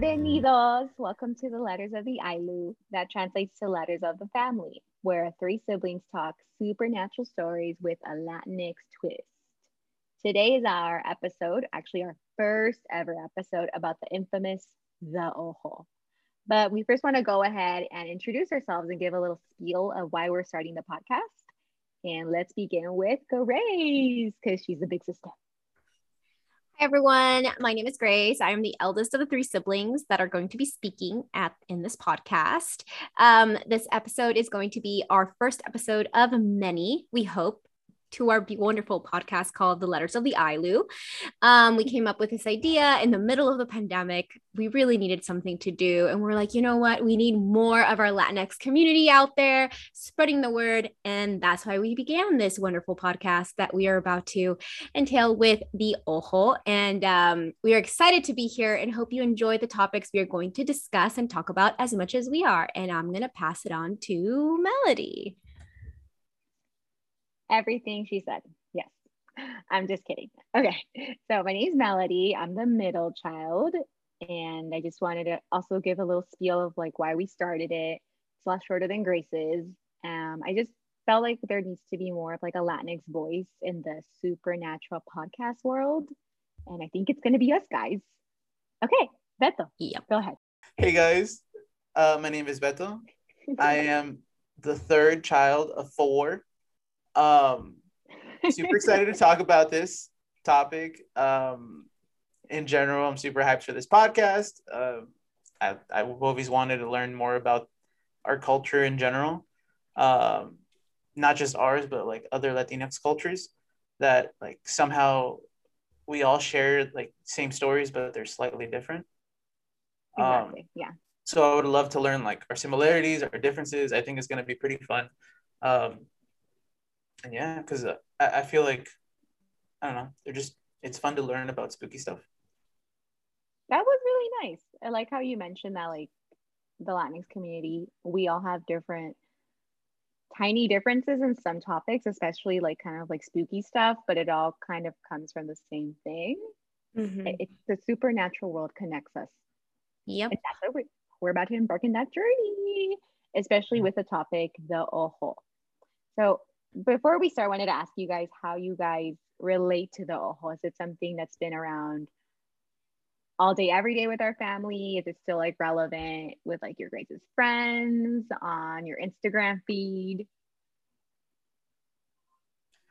Bienvenidos. Welcome to the Letters of the Ayllu. That translates to Letters of the Family, where three siblings talk supernatural stories with a Latinx twist. Today is our episode, actually our first ever episode about the infamous The Ojo. But we first want to go ahead and introduce ourselves and give a little spiel of why we're starting the podcast. And let's begin with Grace, because she's the big sister. Everyone, my name is Grace. I am the eldest of the three siblings that are going to be speaking at in this podcast. Um, this episode is going to be our first episode of many. We hope to our wonderful podcast called The Letters of the Ayllu. Um, we came up with this idea in the middle of the pandemic. We really needed something to do. And we're like, you know what? We need more of our Latinx community out there spreading the word. And that's why we began this wonderful podcast that we are about to entail with the Ojo. And um, we are excited to be here and hope you enjoy the topics we are going to discuss and talk about as much as we are. And I'm going to pass it on to Melody everything she said. Yes, I'm just kidding. Okay, so my name is Melody. I'm the middle child, and I just wanted to also give a little spiel of like why we started it. It's a lot shorter than Grace's. Um, I just felt like there needs to be more of like a Latinx voice in the supernatural podcast world, and I think it's going to be us guys. Okay, Beto. Yep. Go ahead. Hey guys, uh, my name is Beto. I am the third child of four. Um, super excited to talk about this topic. Um, in general, I'm super hyped for this podcast. Uh, I, I've always wanted to learn more about our culture in general, um, not just ours, but like other Latinx cultures that like somehow we all share like same stories, but they're slightly different. Exactly. Um, yeah. So I would love to learn like our similarities, our differences. I think it's going to be pretty fun. Um, and yeah, because uh, I, I feel like I don't know, they're just it's fun to learn about spooky stuff. That was really nice. I like how you mentioned that like the Latinx community, we all have different tiny differences in some topics, especially like kind of like spooky stuff, but it all kind of comes from the same thing. Mm-hmm. It's the supernatural world connects us. Yep. And that's what we're, we're about to embark in that journey, especially mm-hmm. with the topic, the ojo. So before we start, I wanted to ask you guys how you guys relate to the ojo. Is it something that's been around all day, every day with our family? Is it still like relevant with like your guys' friends on your Instagram feed?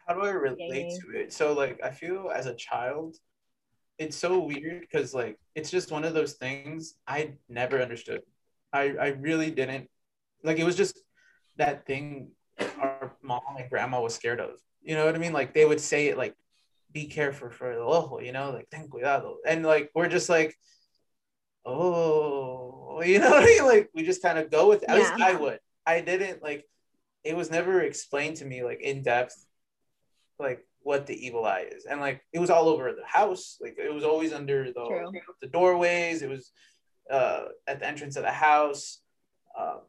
How do I relate to it? So like I feel as a child, it's so weird because like it's just one of those things I never understood. I I really didn't like it was just that thing mom and grandma was scared of. You know what I mean? Like they would say it like, be careful for the ojo, you know, like ten cuidado. And like we're just like, oh, you know what I mean? Like we just kind of go with at yeah. least I would. I didn't like it was never explained to me like in depth, like what the evil eye is. And like it was all over the house. Like it was always under the, the doorways. It was uh, at the entrance of the house. Um,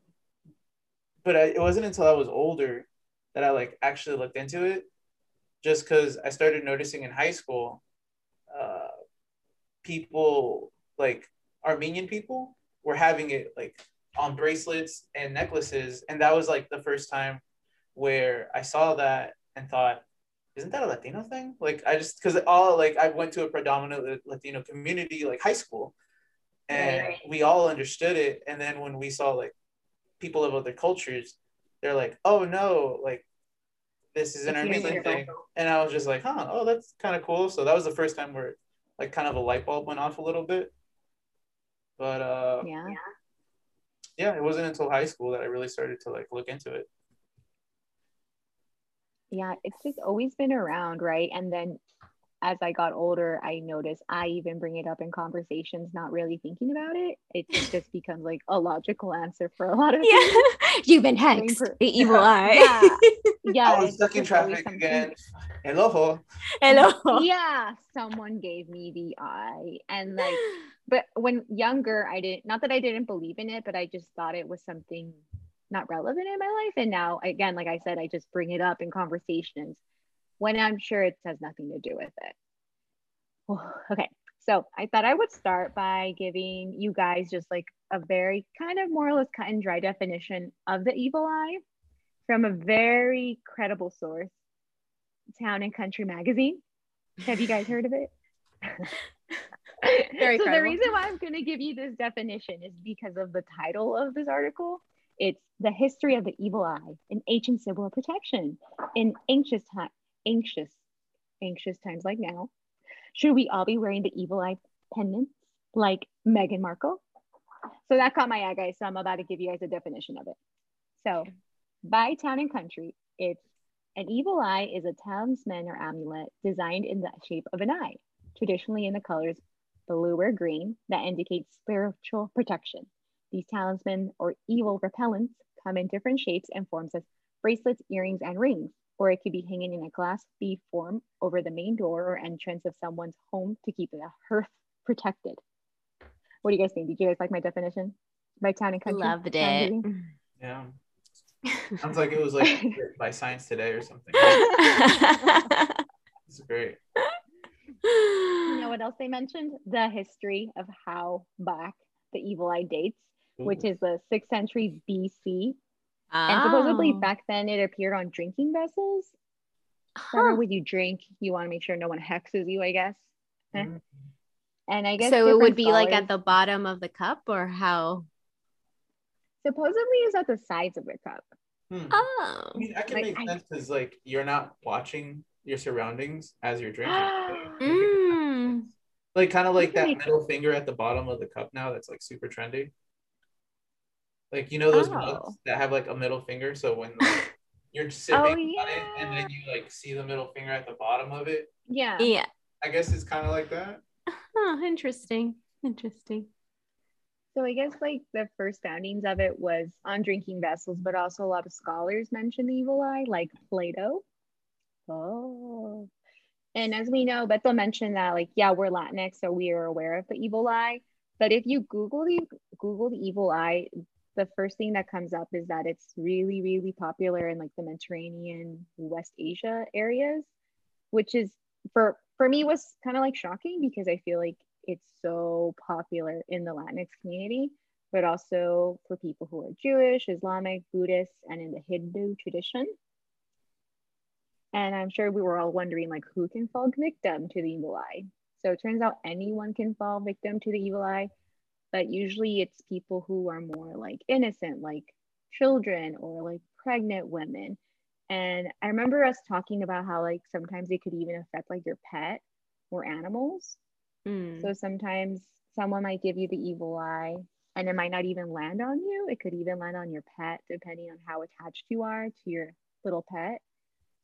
but I, it wasn't until I was older that I like actually looked into it. Just because I started noticing in high school, uh, people like Armenian people were having it like on bracelets and necklaces, and that was like the first time where I saw that and thought, isn't that a Latino thing? Like I just because all like I went to a predominantly Latino community like high school, and right. we all understood it. And then when we saw like people of other cultures, they're like, oh no, like this is an Armenian thing. And I was just like, huh, oh, that's kind of cool. So that was the first time where like kind of a light bulb went off a little bit. But uh yeah. Yeah, it wasn't until high school that I really started to like look into it. Yeah, it's just always been around, right? And then as I got older, I noticed I even bring it up in conversations, not really thinking about it. It just becomes like a logical answer for a lot of yeah. You've been hexed, for, the evil eye. Yeah, yeah. I was stuck in traffic again. Hello. Hello. Yeah, someone gave me the eye, and like, but when younger, I didn't. Not that I didn't believe in it, but I just thought it was something not relevant in my life. And now, again, like I said, I just bring it up in conversations when I'm sure it has nothing to do with it. okay, So I thought I would start by giving you guys just like a very kind of more or less cut and dry definition of the evil eye from a very credible source, Town and Country Magazine. Have you guys heard of it? So credible. the reason why I'm going to give you this definition is because of the title of this article. It's the history of the evil eye, an ancient symbol of protection in anxious time, anxious, anxious times like now. Should we all be wearing the evil eye pendants like Meghan Markle? So that caught my eye, guys. So I'm about to give you guys a definition of it. So, by town and country, it's an evil eye is a talisman or amulet designed in the shape of an eye, traditionally in the colors blue or green, that indicates spiritual protection. These talismans or evil repellents come in different shapes and forms as bracelets, earrings, and rings, or it could be hanging in a glass bead form over the main door or entrance of someone's home to keep the hearth protected. What do you guys think? Did you guys like my definition? By town and country? Loved it. Yeah. Sounds like it was like by Science Today or something. It's great. You know what else they mentioned? The history of how back the evil eye dates, Ooh. which is the sixth century BC. Oh. And supposedly back then it appeared on drinking vessels. Huh. when you drink, you want to make sure no one hexes you, I guess. Mm-hmm. And I guess so. It would be scholars, like at the bottom of the cup, or how? Supposedly, is at the sides of the cup. Hmm. Oh, I mean, that can like, make sense because like you're not watching your surroundings as you're drinking. mm. Like kind of like that middle finger at the bottom of the cup now. That's like super trendy. Like you know those oh. mugs that have like a middle finger. So when like, you're sipping oh, yeah. on it and then you like see the middle finger at the bottom of it. Yeah. Yeah. I guess it's kind of like that. Huh, interesting. Interesting. So I guess like the first foundings of it was on drinking vessels, but also a lot of scholars mention the evil eye, like Plato. Oh. And as we know, Beto mentioned that like, yeah, we're Latinx, so we are aware of the evil eye. But if you Google the Google the evil eye, the first thing that comes up is that it's really, really popular in like the Mediterranean, West Asia areas, which is for for me was kind of like shocking because I feel like it's so popular in the Latinx community, but also for people who are Jewish, Islamic, Buddhist, and in the Hindu tradition. And I'm sure we were all wondering like who can fall victim to the evil eye. So it turns out anyone can fall victim to the evil eye, but usually it's people who are more like innocent, like children or like pregnant women and I remember us talking about how like sometimes it could even affect like your pet or animals. Mm. So sometimes someone might give you the evil eye and it might not even land on you. It could even land on your pet depending on how attached you are to your little pet.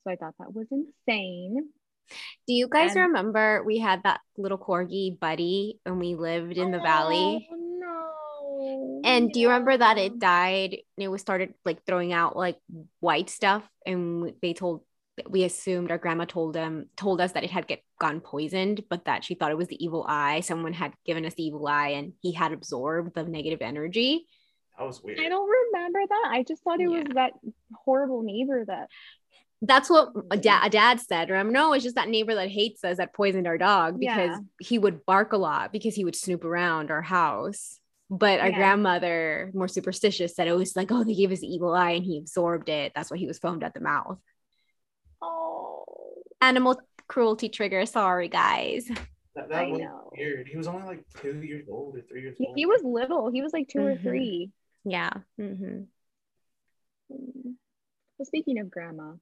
So I thought that was insane. Do you guys and- remember we had that little corgi buddy when we lived in the oh, valley? And do you remember that it died and it was started like throwing out like white stuff and they told we assumed our grandma told them told us that it had get gone poisoned, but that she thought it was the evil eye. Someone had given us the evil eye and he had absorbed the negative energy. That was weird. I don't remember that. I just thought it yeah. was that horrible neighbor that that's what a, da- a dad said. Or um, no, it's just that neighbor that hates us that poisoned our dog because yeah. he would bark a lot because he would snoop around our house. But our yeah. grandmother, more superstitious, said it was like, oh, they gave us the evil eye and he absorbed it. That's why he was foamed at the mouth. Oh. Animal cruelty trigger. Sorry, guys. That, that was know. weird. He was only like two years old or three years old. He, he was little. He was like 2 mm-hmm. or three. Yeah. Mm-hmm. Well, speaking of grandma,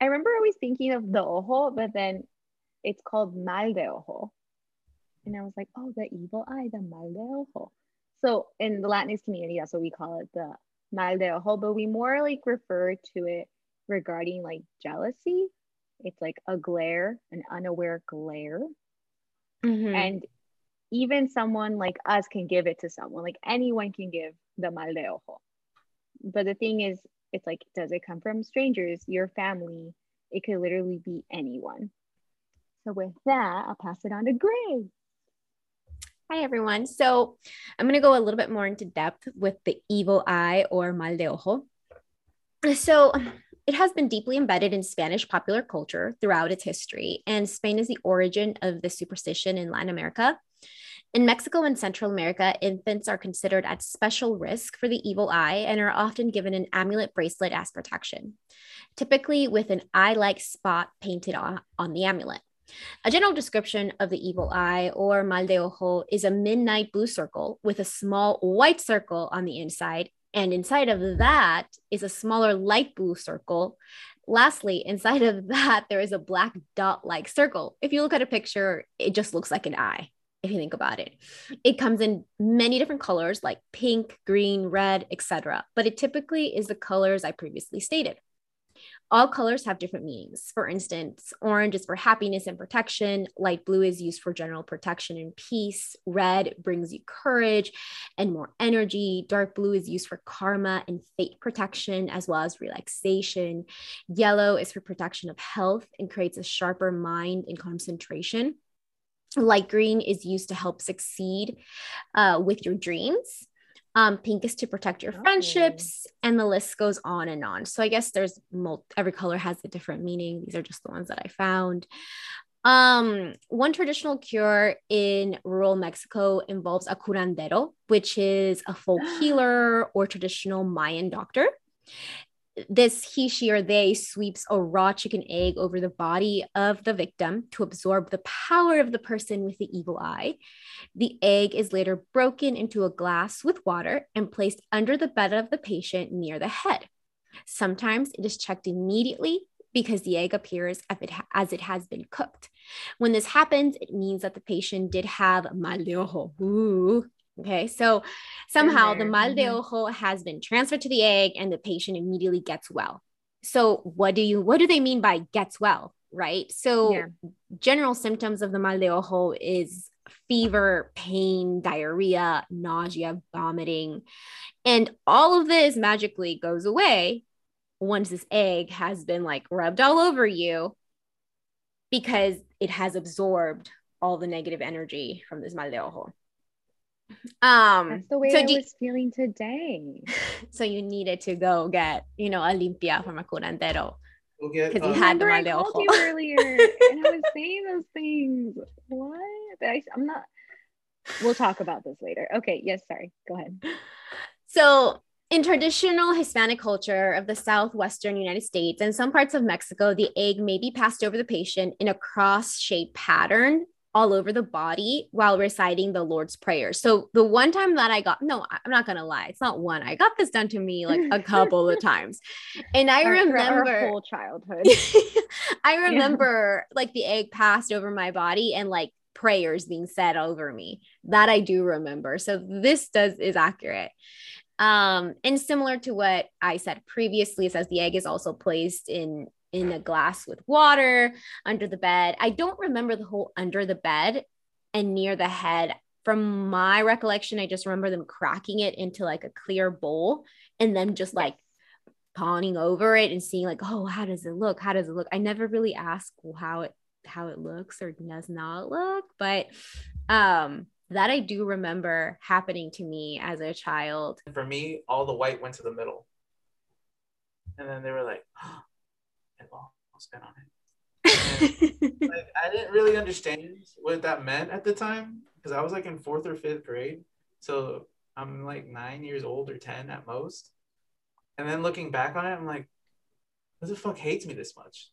I remember always thinking of the ojo, but then it's called mal de ojo. And I was like, oh, the evil eye, the mal de ojo. So in the Latinx community, that's what we call it, the mal de ojo, but we more like refer to it regarding like jealousy. It's like a glare, an unaware glare. Mm-hmm. And even someone like us can give it to someone, like anyone can give the mal de ojo. But the thing is, it's like, does it come from strangers, your family? It could literally be anyone. So with that, I'll pass it on to Grace. Hi, everyone. So I'm going to go a little bit more into depth with the evil eye or mal de ojo. So it has been deeply embedded in Spanish popular culture throughout its history, and Spain is the origin of the superstition in Latin America. In Mexico and Central America, infants are considered at special risk for the evil eye and are often given an amulet bracelet as protection, typically with an eye like spot painted on, on the amulet. A general description of the evil eye or mal de ojo is a midnight blue circle with a small white circle on the inside. And inside of that is a smaller light blue circle. Lastly, inside of that, there is a black dot like circle. If you look at a picture, it just looks like an eye if you think about it. It comes in many different colors like pink, green, red, etc. But it typically is the colors I previously stated. All colors have different meanings. For instance, orange is for happiness and protection, light blue is used for general protection and peace, red brings you courage and more energy, dark blue is used for karma and fate protection as well as relaxation, yellow is for protection of health and creates a sharper mind and concentration. Light green is used to help succeed uh, with your dreams. Um, pink is to protect your friendships, and the list goes on and on. So I guess there's mul- every color has a different meaning. These are just the ones that I found. Um, one traditional cure in rural Mexico involves a curandero, which is a folk healer or traditional Mayan doctor this he, she, or they sweeps a raw chicken egg over the body of the victim to absorb the power of the person with the evil eye. The egg is later broken into a glass with water and placed under the bed of the patient near the head. Sometimes it is checked immediately because the egg appears as it has been cooked. When this happens, it means that the patient did have mal de ojo. Ooh, Okay, so somehow the mal de mm-hmm. ojo has been transferred to the egg and the patient immediately gets well. So what do you what do they mean by gets well, right? So yeah. general symptoms of the mal de ojo is fever, pain, diarrhea, nausea, vomiting. And all of this magically goes away once this egg has been like rubbed all over you because it has absorbed all the negative energy from this mal de ojo. Um, That's the way so I do, was feeling today. So you needed to go get, you know, a limpia from a curandero. Because you had the mal de ojo. earlier, and I was saying those things. What? I, I'm not. We'll talk about this later. Okay. Yes. Sorry. Go ahead. So in traditional Hispanic culture of the southwestern United States and some parts of Mexico, the egg may be passed over the patient in a cross shaped pattern all over the body while reciting the Lord's Prayer. So the one time that I got, no, I'm not gonna lie, it's not one. I got this done to me like a couple of times, and I our, remember our whole childhood. I remember yeah. like the egg passed over my body and like prayers being said over me. That I do remember. So this does is accurate. Um, and similar to what I said previously, it says the egg is also placed in in a glass with water under the bed. I don't remember the whole under the bed and near the head. From my recollection, I just remember them cracking it into like a clear bowl and then just like pawning over it and seeing like, oh, how does it look? How does it look? I never really ask how it how it looks or does not look, but um that I do remember happening to me as a child. For me, all the white went to the middle. And then they were like, I'll spit on it. And, like I didn't really understand what that meant at the time because I was like in fourth or fifth grade. So I'm like nine years old or 10 at most. And then looking back on it, I'm like, who the fuck hates me this much?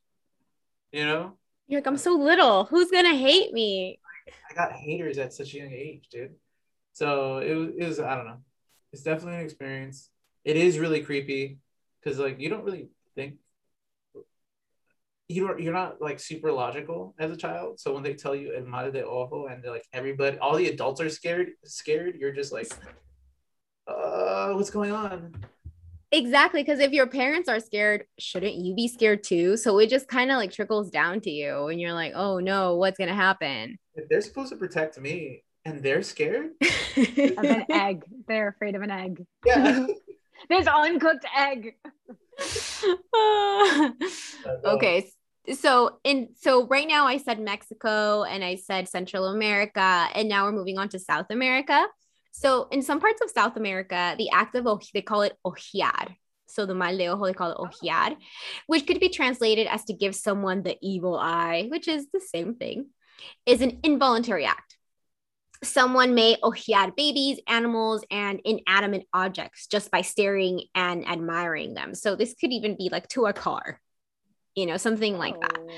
You know? You're like, I'm so little. Who's gonna hate me? I got haters at such a young age, dude. So it was, it was I don't know. It's definitely an experience. It is really creepy because like you don't really think you're you're not like super logical as a child. So when they tell you el mal de ojo and they're like everybody, all the adults are scared, scared. You're just like, uh, what's going on? Exactly, because if your parents are scared, shouldn't you be scared too? So it just kind of like trickles down to you, and you're like, oh no, what's gonna happen? If they're supposed to protect me and they're scared of an egg, they're afraid of an egg. Yeah, there's uncooked egg. okay, so in so right now I said Mexico and I said Central America and now we're moving on to South America. So in some parts of South America, the act of they call it ojear. So the mal de ojo, they call it ojear, which could be translated as to give someone the evil eye, which is the same thing, is an involuntary act. Someone may ojear babies, animals, and inanimate objects just by staring and admiring them. So this could even be like to a car, you know, something like that. Oh.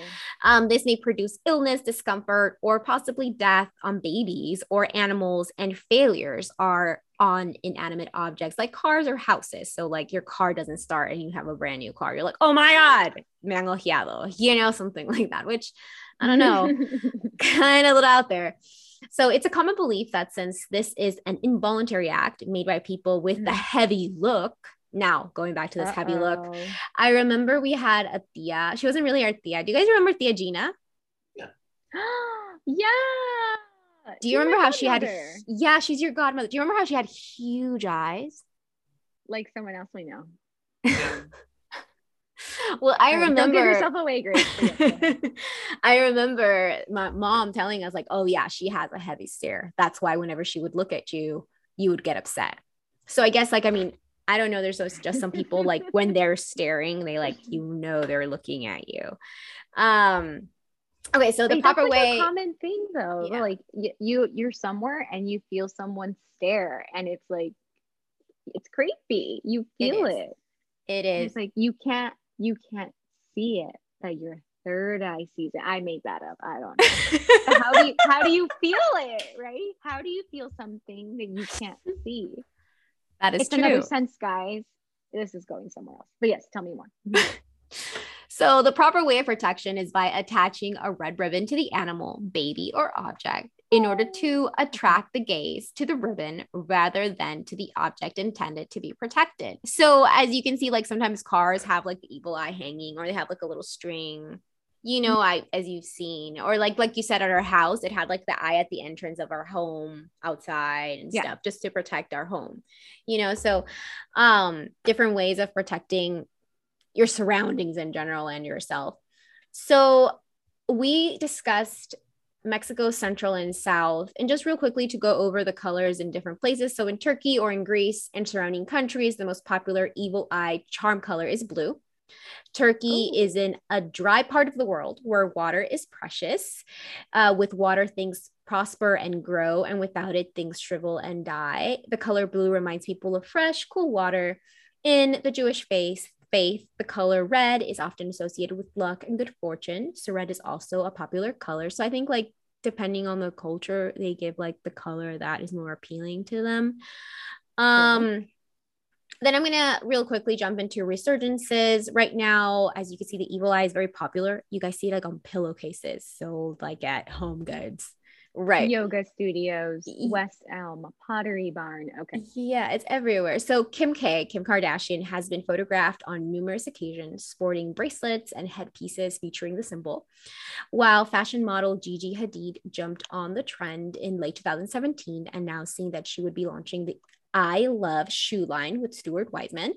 Um, this may produce illness, discomfort, or possibly death on babies or animals, and failures are on inanimate objects like cars or houses. So, like your car doesn't start and you have a brand new car. You're like, oh my God, mangojeado, you know, something like that, which I don't know, kind of a little out there. So, it's a common belief that since this is an involuntary act made by people with the Mm. heavy look, now going back to this heavy look, I remember we had a Tia. She wasn't really our thea Do you guys remember thea Gina? yeah. Yeah do you She's remember how she had? Yeah, she's your godmother. Do you remember how she had huge eyes? like someone else we know? Well, I remember. Don't give yourself away, Grace. But yes, go ahead. I remember my mom telling us like, "Oh yeah, she has a heavy stare. That's why whenever she would look at you, you would get upset." So I guess like I mean, I don't know. There's just some people like when they're staring, they like you know they're looking at you. Um. Okay, so the Wait, proper like way. a common thing though. Yeah. Like you you're somewhere and you feel someone stare and it's like it's creepy. You feel it. it is It's like you can't you can't see it that your third eye sees it. I made that up. I don't know. How do you how do you feel it, right? How do you feel something that you can't see? That is it's true. another sense, guys. This is going somewhere else. But yes, tell me more. So the proper way of protection is by attaching a red ribbon to the animal, baby, or object in order to oh. attract the gaze to the ribbon rather than to the object intended to be protected. So as you can see, like sometimes cars have like the evil eye hanging or they have like a little string. You know, I as you've seen, or like like you said at our house, it had like the eye at the entrance of our home outside and Yeah. stuff just to protect our home. You know, so um different ways of protecting your surroundings in general and yourself. So we discussed Mexico Central and South, and just real quickly to go over the colors in different places. So in Turkey or in Greece and surrounding countries, the most popular evil eye charm color is blue. Turkey Ooh. is in a dry part of the world where water is precious. Uh, with water, things prosper and grow, and without it, things shrivel and die. The color blue reminds people of fresh, cool water. In the Jewish faith, faith, the color red is often associated with luck and good fortune. So red is also a popular color. So I think like depending on the culture, they give like the color that is more appealing to them. Um then I'm gonna real quickly jump into resurgences. Right now, as you can see, the evil eye is very popular. You guys see it like on pillowcases, sold like at Home Goods, right? Yoga studios, West Elm, Pottery Barn. Okay. Yeah, it's everywhere. So Kim K, Kim Kardashian, has been photographed on numerous occasions sporting bracelets and headpieces featuring the symbol. While fashion model Gigi Hadid jumped on the trend in late 2017 announcing that she would be launching the Eye Love shoe line with Stuart Weitzman.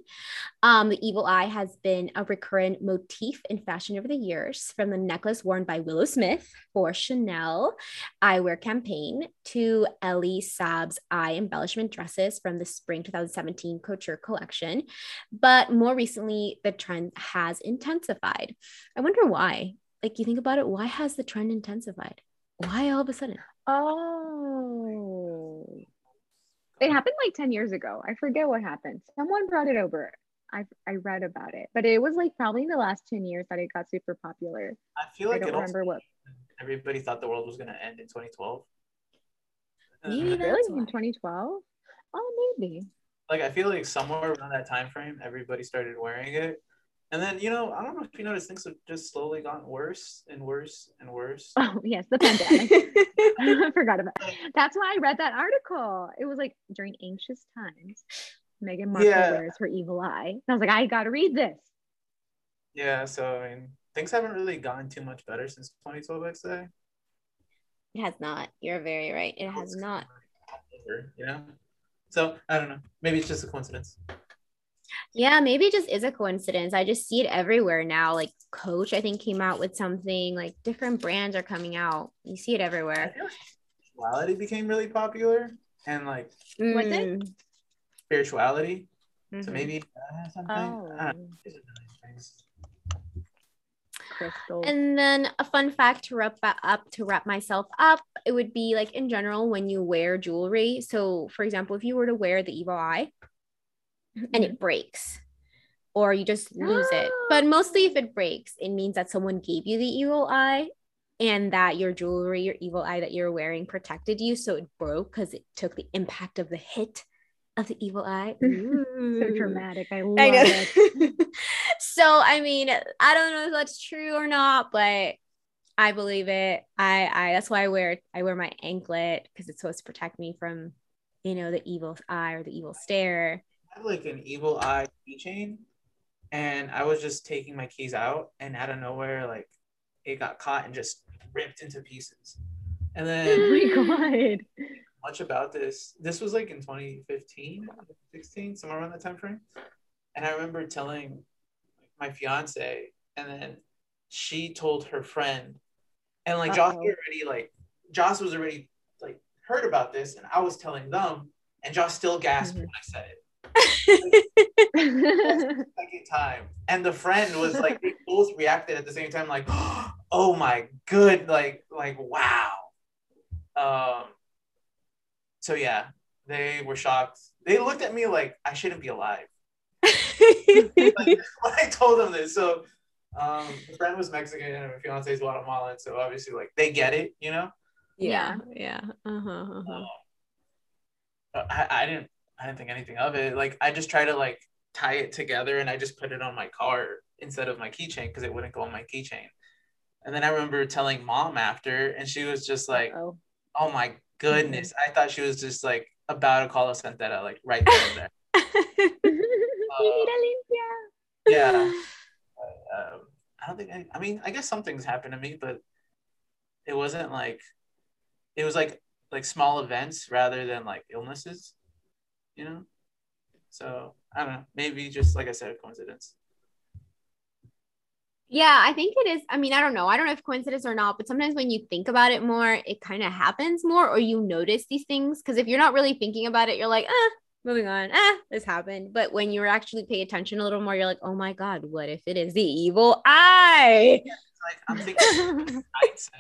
Um, the evil eye has been a recurrent motif in fashion over the years, from the necklace worn by Willow Smith for Chanel eyewear campaign to Elie Saab's eye embellishment dresses from the spring 2017 couture collection. But more recently, the trend has intensified. I wonder why. Like, you think about it, why has the trend intensified? Why all of a sudden? Oh. It happened like 10 years ago. I forget what happened. Someone brought it over. I, I read about it, but it was like probably in the last 10 years that it got super popular. I feel I like don't it remember what. everybody thought the world was going to end in 2012. Maybe Really? why. In 2012? Oh, maybe. like I feel like somewhere around that time frame, everybody started wearing it, and then you know I don't know if you noticed things have just slowly gotten worse and worse and worse. Oh, yes, the pandemic. I forgot about That's why I read that article. It was like during anxious times, Meghan Markle Yeah. wears her evil eye. And I was like, I got to read this. Yeah, so I mean things haven't really gotten too much better since 2012. I'd say. It has not. You're very right. It has not. You know. So I don't know. Maybe it's just a coincidence. Yeah, maybe it just is a coincidence. I just see it everywhere now. Like Coach, I think, came out with something. Like different brands are coming out. You see it everywhere. spirituality became really popular, and like What's it? Mm. spirituality Mm-hmm. So maybe something. Oh. Crystal. And then a fun fact to wrap up to wrap myself up, it would be like in general when you wear jewelry. So, for example, if you were to wear the evil eye mm-hmm. and it breaks, or you just lose it, but mostly if it breaks, it means that someone gave you the evil eye and that your jewelry, your evil eye that you're wearing protected you. So it broke because it took the impact of the hit of the evil eye. so dramatic. I love I know. it. so I mean, I don't know if that's true or not, but I believe it. I I that's why I wear I wear my anklet because it's supposed to protect me from, you know, the evil eye or the evil stare. I have like an evil eye keychain, and I was just taking my keys out, and out of nowhere, like it got caught and just ripped into pieces. And then oh my god. Much about this. This was like in 2015, 16, somewhere around that time frame. And I remember telling my fiance, and then she told her friend, and like Josh already like Josh was already like heard about this, and I was telling them, and Josh still gasped mm-hmm. when I said it. second time, and the friend was like, they both reacted at the same time, like, oh my good, like, like wow. Um. So yeah, they were shocked. They looked at me like I shouldn't be alive. like, when I told them this, so um, the friend was Mexican and my fiance is Guatemalan, so obviously like they get it, you know. Yeah, yeah. Uh-huh, uh-huh. Um, I, I didn't I didn't think anything of it. Like I just try to like tie it together and I just put it on my car instead of my keychain because it wouldn't go on my keychain. And then I remember telling mom after, and she was just like, Uh-oh. "Oh my goodness!" I thought she was just like about to call us Santera, like right there. uh, yeah. um, I don't think I, I mean I guess some things happened to me, but it wasn't like it was like like small events rather than like illnesses, you know. So I don't know, maybe just like I said, a coincidence. Yeah, I think it is. I mean, I don't know. I don't know if coincidence or not, but sometimes when you think about it more, it kind of happens more, or you notice these things. Because if you're not really thinking about it, you're like, ah, moving on. Ah, this happened. But when you actually pay attention a little more, you're like, oh my God, what if it is the evil eye? Yeah, like, I'm thinking,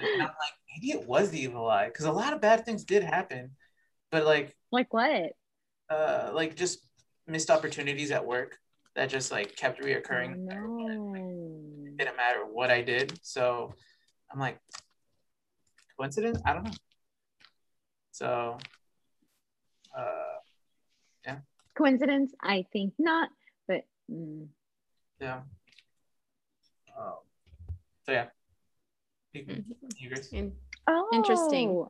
I'm like, maybe it was the evil eye. Because a lot of bad things did happen. But like, like what? Uh, like just missed opportunities at work that just like kept reoccurring. Oh, no. It didn't matter what I did. So I'm like, coincidence? I don't know. So, uh, yeah. Coincidence? I think not, but mm. yeah. Um, so yeah. Mm-hmm. Oh, interesting.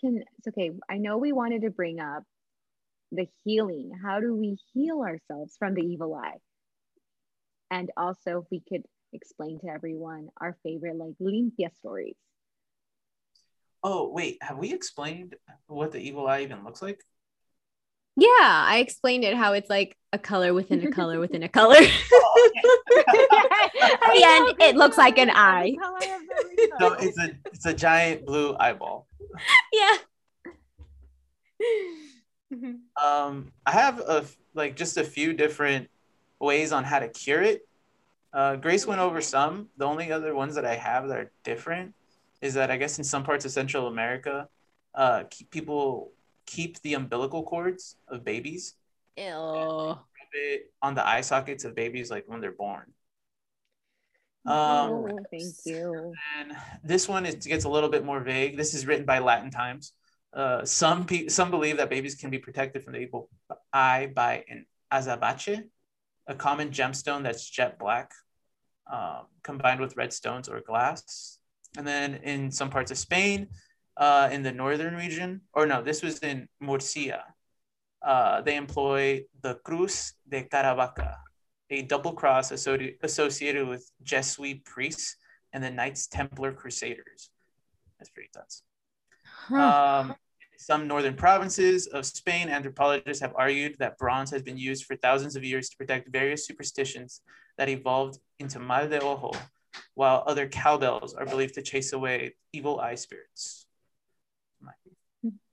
Can it's okay. I know we wanted to bring up the healing. How do we heal ourselves from the evil eye? And also, if we could explain to everyone our favorite like limpia stories. Oh wait, have we explained what the evil eye even looks like? Yeah, I explained it how it's like a color within a color within a color. Oh, At the end, it looks like an eye. So it's a it's a giant blue eyeball. Yeah. Um, I have a like just a few different ways on how to cure it. Uh, Grace went over some. The only other ones that I have that are different is that I guess in some parts of Central America, uh, keep people keep the umbilical cords of babies. Ew. On the eye sockets of babies, like when they're born. Um, oh, thank you. And this one is, gets a little bit more vague. This is written by Latin Times. Uh, some pe- some believe that babies can be protected from the evil eye by an azabache, a common gemstone that's jet black, um, combined with red stones or glass. And then in some parts of Spain, uh, in the northern region, or no, this was in Murcia. Uh, they employ the Cruz de Caravaca, a double cross associ- associated with Jesuit priests and the Knights Templar Crusaders. That's pretty nuts. Huh. Um, some northern provinces of Spain, anthropologists have argued that bronze has been used for thousands of years to protect various superstitions that evolved into mal de ojo, while other cowbells are believed to chase away evil eye spirits.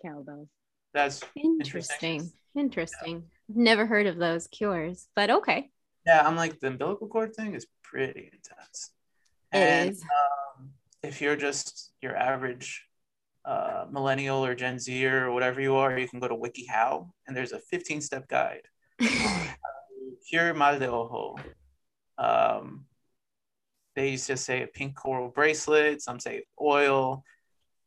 Cowbells. That's interesting. Interesting. interesting. Never heard of those cures, but okay. Yeah, I'm like the umbilical cord thing is pretty intense. It and, is. Um, if you're just your average uh, millennial or Gen Z or whatever you are, you can go to WikiHow and there's a 15 step guide. Cure mal de ojo. Um, they used to say a pink coral bracelet, some say oil.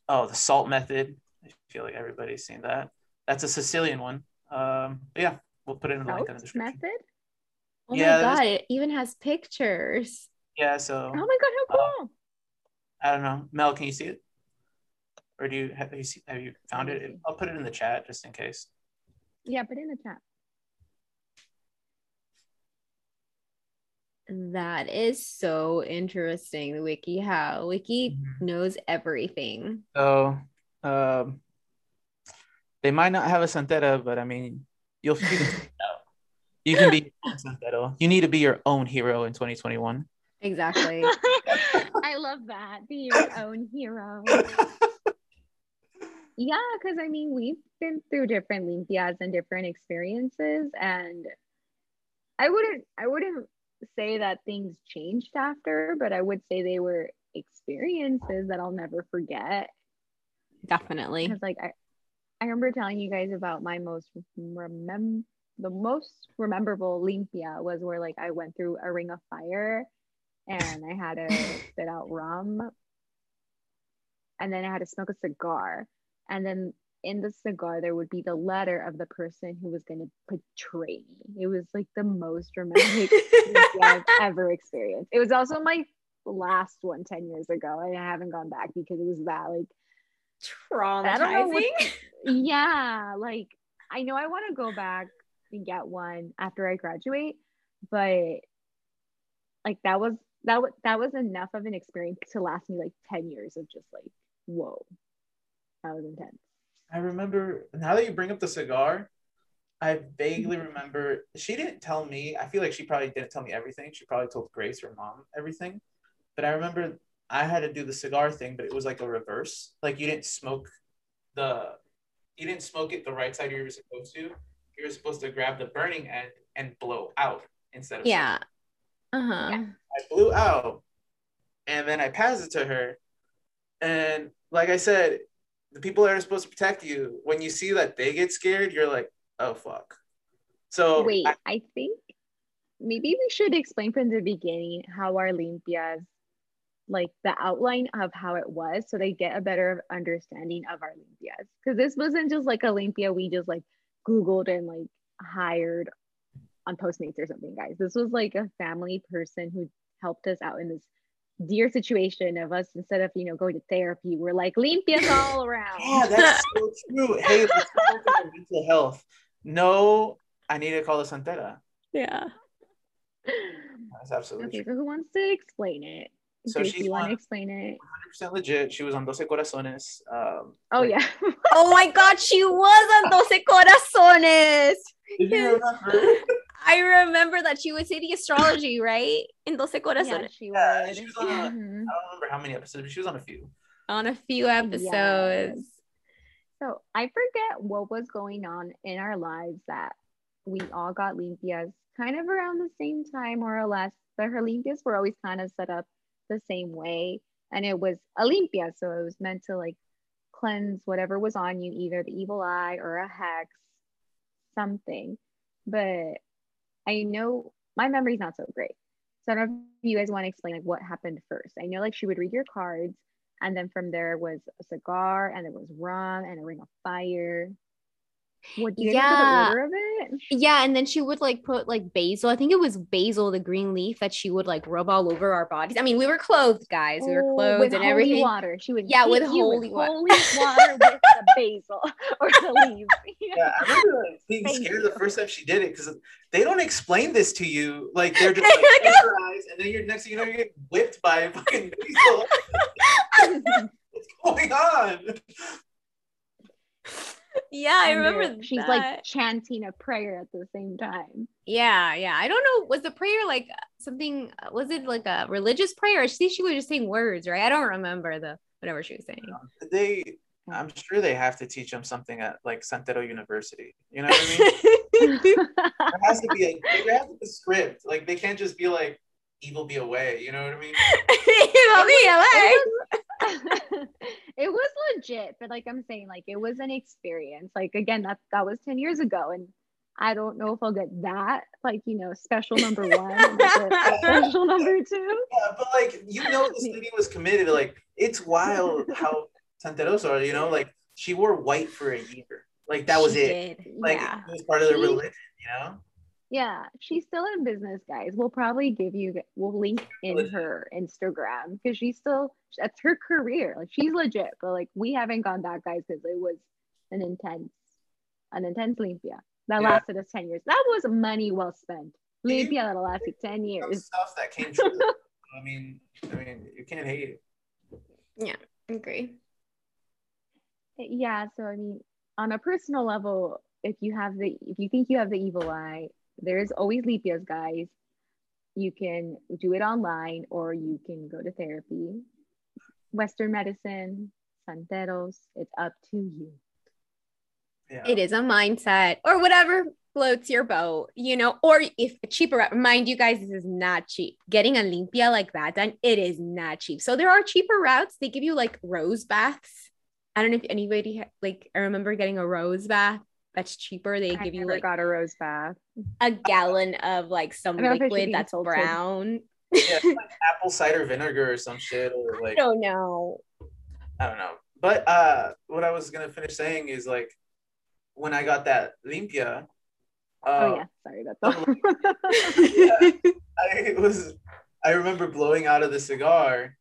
Oh, the salt method. I feel like everybody's seen that. That's a Sicilian one. Um, yeah, we'll put it in the link in the description. method. Oh Yeah, my god, it even has pictures. Yeah, so Oh my god, how Uh, cool! I don't know. Mel, can you see it? Or do you have you, see, have you found it? I'll put it in the chat just in case. yeah, put it in the chat. That is so interesting. The wiki how wiki Mhm. knows everything. So, um, they might not have a Santera, but I mean, you'll you can figure it out. You can be your Santero. You need to be your own hero in 2021. Exactly. I love that. Be your own hero. Yeah, because I mean, we've been through different limpias and different experiences, and I wouldn't, I wouldn't say that things changed after, but I would say they were experiences that I'll never forget. Definitely. Because like I, I remember telling you guys about my most remem the most rememberable limpia was where like I went through a ring of fire, and I had to spit out rum, and then I had to smoke a cigar, and then in the cigar there would be the letter of the person who was going to betray me. It was like the most romantic I've ever experienced. It was also my last one 10 years ago, and I haven't gone back because it was that like I what- Traumatizing. yeah like i know i want to go back and get one after i graduate but like that was that was that was enough of an experience to last me like 10 years of just like whoa that was intense I remember now that you bring up the cigar, I vaguely remember she didn't tell me. I feel like she probably didn't tell me everything. She probably told Grace or mom everything. But I remember I had to do the cigar thing, but it was like a reverse. Like you didn't smoke the you didn't smoke it the right side you were supposed to. You were supposed to grab the burning end and blow out instead of Yeah. Uh-huh. Yeah. I blew out and then I passed it to her. And like I said, the people that are supposed to protect you, when you see that they get scared, you're like, oh fuck. So wait I- I, think maybe we should explain from the beginning how our limpias like the outline of how it was so they get a better understanding of our limpias because this wasn't just like a limpia we just like googled and like hired on postmates or something guys this was like a family person who helped us out in this dear situation of us instead of you know going to therapy we're like limpias all around yeah, that's so true. Hey, let's talk about mental health. No, I need to call the Santera. Yeah. That's absolutely okay true. so who wants to explain it So Grace, she's you want to explain it 100% legit. She was on Doce Corazones. Um, oh like- yeah Oh my god, she was on Doce Corazones. Did you Yes. remember? I remember that she would say the astrology, right? In Doce yeah Corazones. she Yeah, would she was on a- Mhm. I don't remember how many episodes, but she was on a few. On a few episodes. So I forget what was going on in our lives that we all got limpias kind of around the same time, more or less. But her limpias were always kind of set up the same way. And it was a limpia. So it was meant to like cleanse whatever was on you, either the evil eye or a hex, something. But I know my memory's not so great. So I don't know if you guys want to explain like what happened first. I know like she would read your cards and then from there was a cigar and there was rum and a ring of fire. What do you remember Yeah. the order of it? Yeah, and then she would like put like basil. I think it was basil, the green leaf that she would like rub all over our bodies. I mean, we were clothed, guys. We were Oh, clothed with and holy everything. water. She would Yeah, with hit you holy wa- holy water with the basil or the leaves. Yeah, I remember like, being Thank scared you. the first time she did it because they don't explain this to you. Like they're just like close your eyes, and then you're next thing you know you're getting whipped by a fucking basil. What's going on? Yeah, I remember she's that. like chanting a prayer at the same time. Yeah, yeah. I don't know. Was the prayer like something? Was it like a religious prayer? Or see, she was just saying words, right? I don't remember the whatever she was saying. They I'm sure they have to teach them something at like Santero University. You know what I mean? there has to be a there has to be a script. Like they can't just be like evil be away. You know what I mean? evil be away. it was legit, but like I'm saying, like it was an experience. Like again, that that was 10 years ago. And I don't know if I'll get that, like, you know, special number one, special number two. Yeah, but like you know the city was committed. Like it's wild how Santeros are, you know, like she wore white for a year. Like that was she it. Did. Like yeah. it was part of the religion, you know? Yeah, she's still in business, guys. We'll probably give you we'll link in her Instagram because she's still that's her career. Like she's legit, but like we haven't gone that guys because it was an intense, an intense limpia that yeah. lasted us 10 years. That was money well spent. Limpia that lasted 10 years. Stuff that came true. I mean, I mean, you can't hate it. Yeah, agree yeah so i mean on a personal level if you have the if you think you have the evil eye there's always limpias guys you can do it online or you can go to therapy western medicine santeros it's up to you yeah. it is a mindset or whatever floats your boat, you know, or if cheaper, mind you guys, this is not cheap. Getting a limpia like that done, it is not cheap. So there are cheaper routes. They give you like rose baths I don't know if anybody like I remember getting a rose bath that's cheaper. They I give you like got a rose bath, a gallon of like some liquid that's brown. yeah, like apple cider vinegar or some shit, or like I don't know. I don't know. But uh, what I was gonna finish saying is like when I got that limpia. Uh, oh yeah, sorry, that's all. yeah, I was. I remember blowing out of the cigar,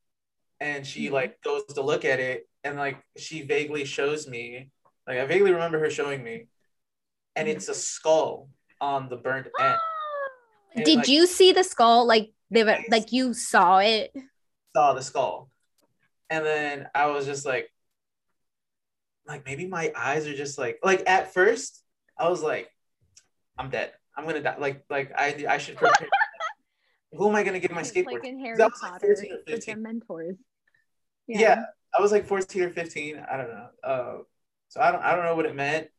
and she mm-hmm. like goes to look at it, and like she vaguely shows me, like I vaguely remember her showing me, and it's a skull on the burnt end. And, Did like, you see the skull? Like they were, like you saw it. Saw the skull, and then I was just like, like maybe my eyes are just like like at first I was like, I'm dead. I'm gonna die. Like like I I should prepare. Who am I gonna give my skateboard? Like in Harry Potter, like mentors. Yeah. yeah. I was like 14 or 15. I don't know. Uh, so I don't I don't know what it meant.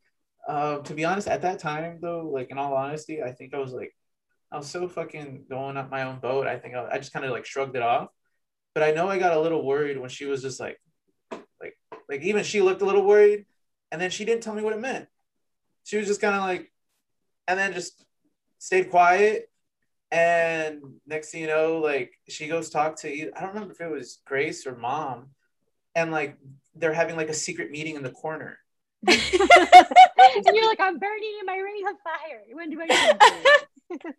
Uh, to be honest, at that time though, like in all honesty, I think I was like, I was so fucking going up my own boat. I think I, I just kind of like shrugged it off. But I know I got a little worried when she was just like, like, like even she looked a little worried, and then she didn't tell me what it meant. She was just kind of like, and then just stayed quiet. And next thing you know, like she goes talk to you. I don't remember if it was Grace or mom, and like they're having like a secret meeting in the corner. And you're like, I'm burning in my ring of fire. When do I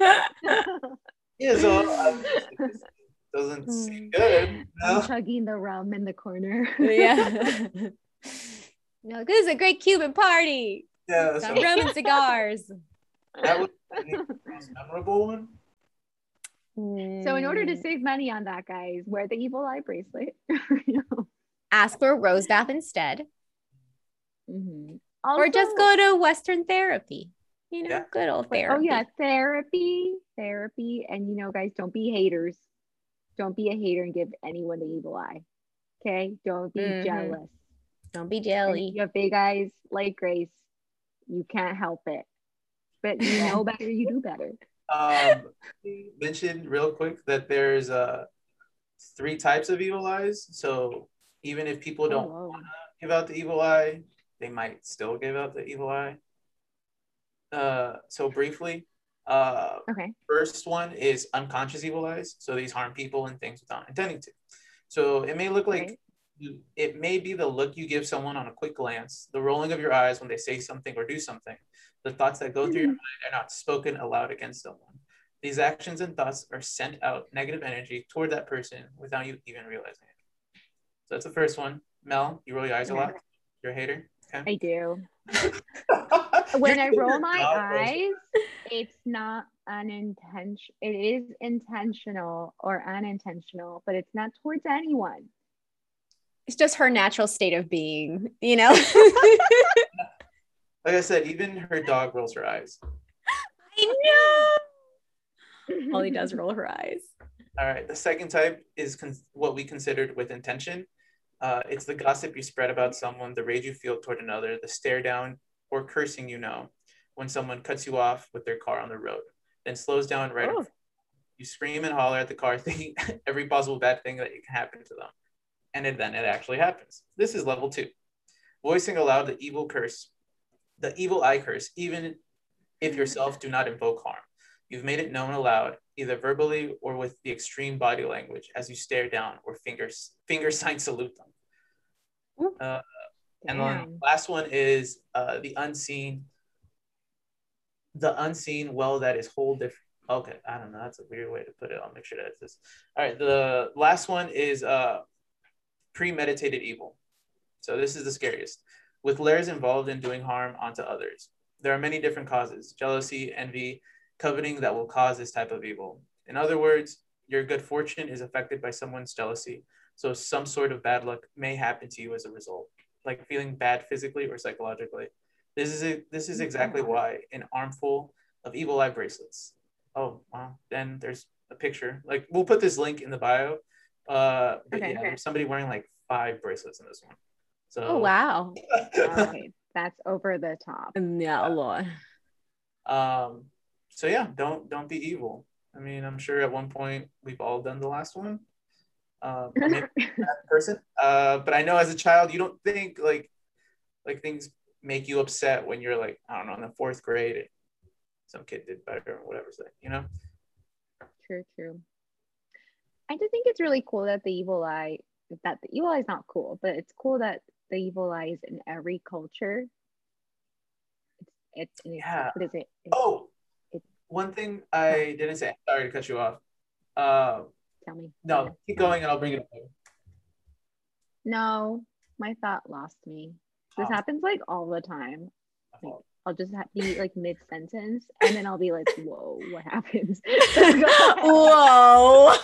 Yeah, so um, doesn't hmm. seem good. No? I'm chugging the rum in the corner. yeah. no, this is a great Cuban party. Yeah, some rum and cigars. That was the most memorable one. So in order to mm. save money on that, guys, wear the evil eye bracelet. Ask for a rose bath instead. Mm-hmm. Also, or just go to Western therapy. You know, yeah. good old therapy. Oh yeah, therapy, therapy, and you know, guys, don't be haters. Don't be a hater and give anyone the evil eye. Okay, don't be mm-hmm. jealous. Don't be jelly. You have big eyes like Grace. You can't help it, but you know better. You do better um, mentioned real quick that there's uh, three types of evil eyes. So even if people don't oh, want to give out the evil eye, they might still give out the evil eye. Uh, so briefly, uh, okay. First one is unconscious evil eyes. So these harm people and things without intending to. So it may look like right. you, it may be the look you give someone on a quick glance, the rolling of your eyes when they say something or do something, the thoughts that go through your mind are not spoken aloud against someone. These actions and thoughts are sent out negative energy toward that person without you even realizing it. So that's the first one. Mel, you roll your eyes a lot. You're a hater. Okay. I do. when I roll my eyes, it's not unintentional. It is intentional or unintentional, but it's not towards anyone. It's just her natural state of being, you know? Like I said, even her dog rolls her eyes. I know. Molly does roll her eyes. All right. The second type is con- what we considered with intention. Uh, it's the gossip you spread about someone, the rage you feel toward another, the stare down or cursing you know when someone cuts you off with their car on the road, then slows down right. Oh. You scream and holler at the car, thinking every possible bad thing that can happen to them. And it, then it actually happens. This is level two. Voicing aloud the evil curse, the evil eye curse, even if yourself do not invoke harm. You've made it known aloud, either verbally or with the extreme body language as you stare down or fingers finger sign salute them. Uh, and then last one is uh, the unseen. The unseen well that is whole different. Okay, I don't know. That's a weird way to put it. I'll make sure that's this. All right, the last one is uh, premeditated evil. So this is the scariest. With layers involved in doing harm onto others. There are many different causes: jealousy, envy, coveting that will cause this type of evil. In other words, your good fortune is affected by someone's jealousy. So some sort of bad luck may happen to you as a result, like feeling bad physically or psychologically. This is a, this is exactly why an armful of evil eye bracelets. Oh wow! Then there's a picture. Like we'll put this link in the bio. Uh, but okay, yeah, okay. there's somebody wearing like five bracelets in this one. So. Oh wow! okay, that's over the top. Yeah, a lot. Um, so yeah, don't don't be evil. I mean, I'm sure at one point we've all done the last one. Um, that person, uh, but I know as a child you don't think like like things make you upset when you're like I don't know in the fourth grade. Some kid did better or whatever, So, you know. True, true. I just think it's really cool that the evil eye that the evil eye is not cool, but it's cool that the evil eye is in every culture. It's it's, it's yeah. what is it? It's, oh, one thing I didn't say. Sorry to cut you off. Uh, Tell me. No, keep going, and I'll bring it up. No, my thought lost me. This oh. happens like all the time. Like, I'll just be like mid sentence, and then I'll be like, "Whoa, what happens?" Whoa.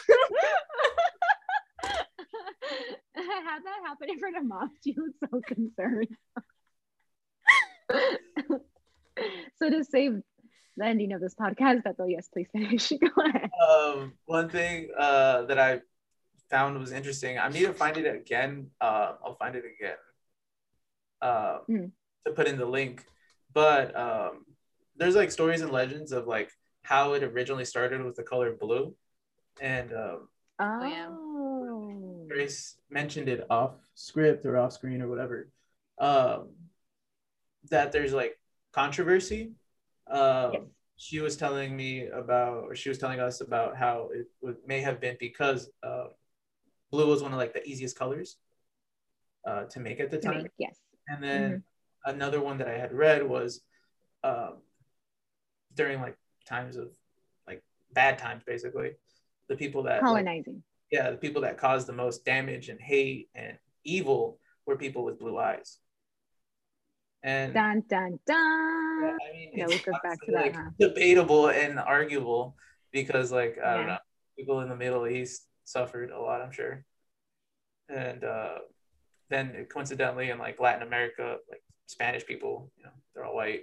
I had that happen in front of mom. She was so concerned. so to save the ending of this podcast. Bethel, yes, please finish. Go ahead. Um, one thing uh, that I found was interesting. I need to find it again. Uh, I'll find it again uh, mm. to put in the link. But um, there's like stories and legends of like how it originally started with the color blue, and um, oh, yeah. Grace mentioned it off script or off screen or whatever. Um, that there's like controversy um, yes. She was telling me about, or she was telling us about how it would, may have been because uh, blue was one of like the easiest colors uh, to make at the time. Make, yes. And then mm-hmm. another one that I had read was um, during like times of like bad times, basically, the people that colonizing. Like, yeah, the people that caused the most damage and hate and evil were people with blue eyes. And dun dun dun. Yeah, I mean, yeah, we go back to like, that. Huh? Debatable and arguable because, like, I yeah. don't know, people in the Middle East suffered a lot, I'm sure. And uh, then coincidentally, in like Latin America, like Spanish people, you know, they're all white.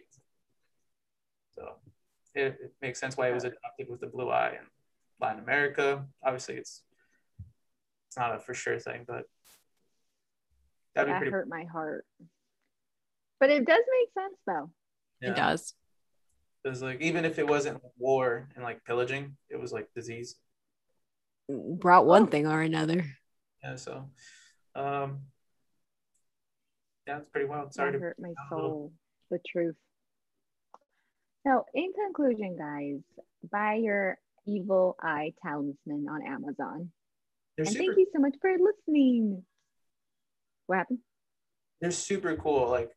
So it, it makes sense why it was adopted with the blue eye in Latin America. Obviously, it's it's not a for sure thing, but that'd that be pretty. hurt my heart. But it does make sense though. Yeah. It does. Because like even if it wasn't war and like pillaging, it was like disease. Brought one thing or another. Yeah, so um yeah, it's pretty wild. Sorry that to hurt my soul. The truth. So in conclusion, guys, buy your evil eye talisman on Amazon. They're and super- thank you so much for listening. What happened? They're super cool. Like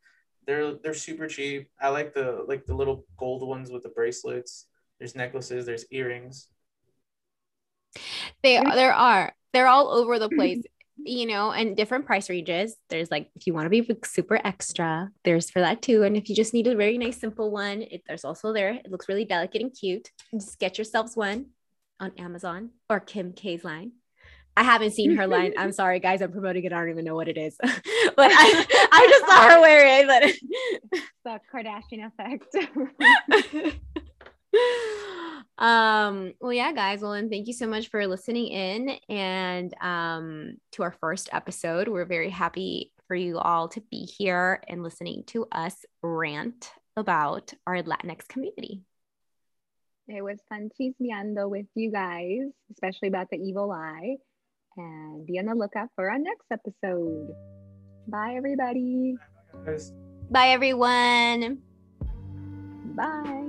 they're they're super cheap. I like the like the little gold ones with the bracelets. There's necklaces. There's earrings. They there are. They're all over the place. you know, and different price ranges. There's like if you want to be super extra, there's for that too. And if you just need a very nice simple one, it, there's also there. It looks really delicate and cute. Just get yourselves one on Amazon or Kim K's line. I haven't seen her line. I'm sorry, guys. I'm promoting it. I don't even know what it is, but I, I just saw her wear it. But the Kardashian effect. um well yeah guys well and thank you so much for listening in and um to our first episode we're very happy for you all to be here and listening to us rant about our latinx community it was fun chismeando with you guys especially about the evil eye and be on the lookout for our next episode. Bye everybody. Bye everyone. Bye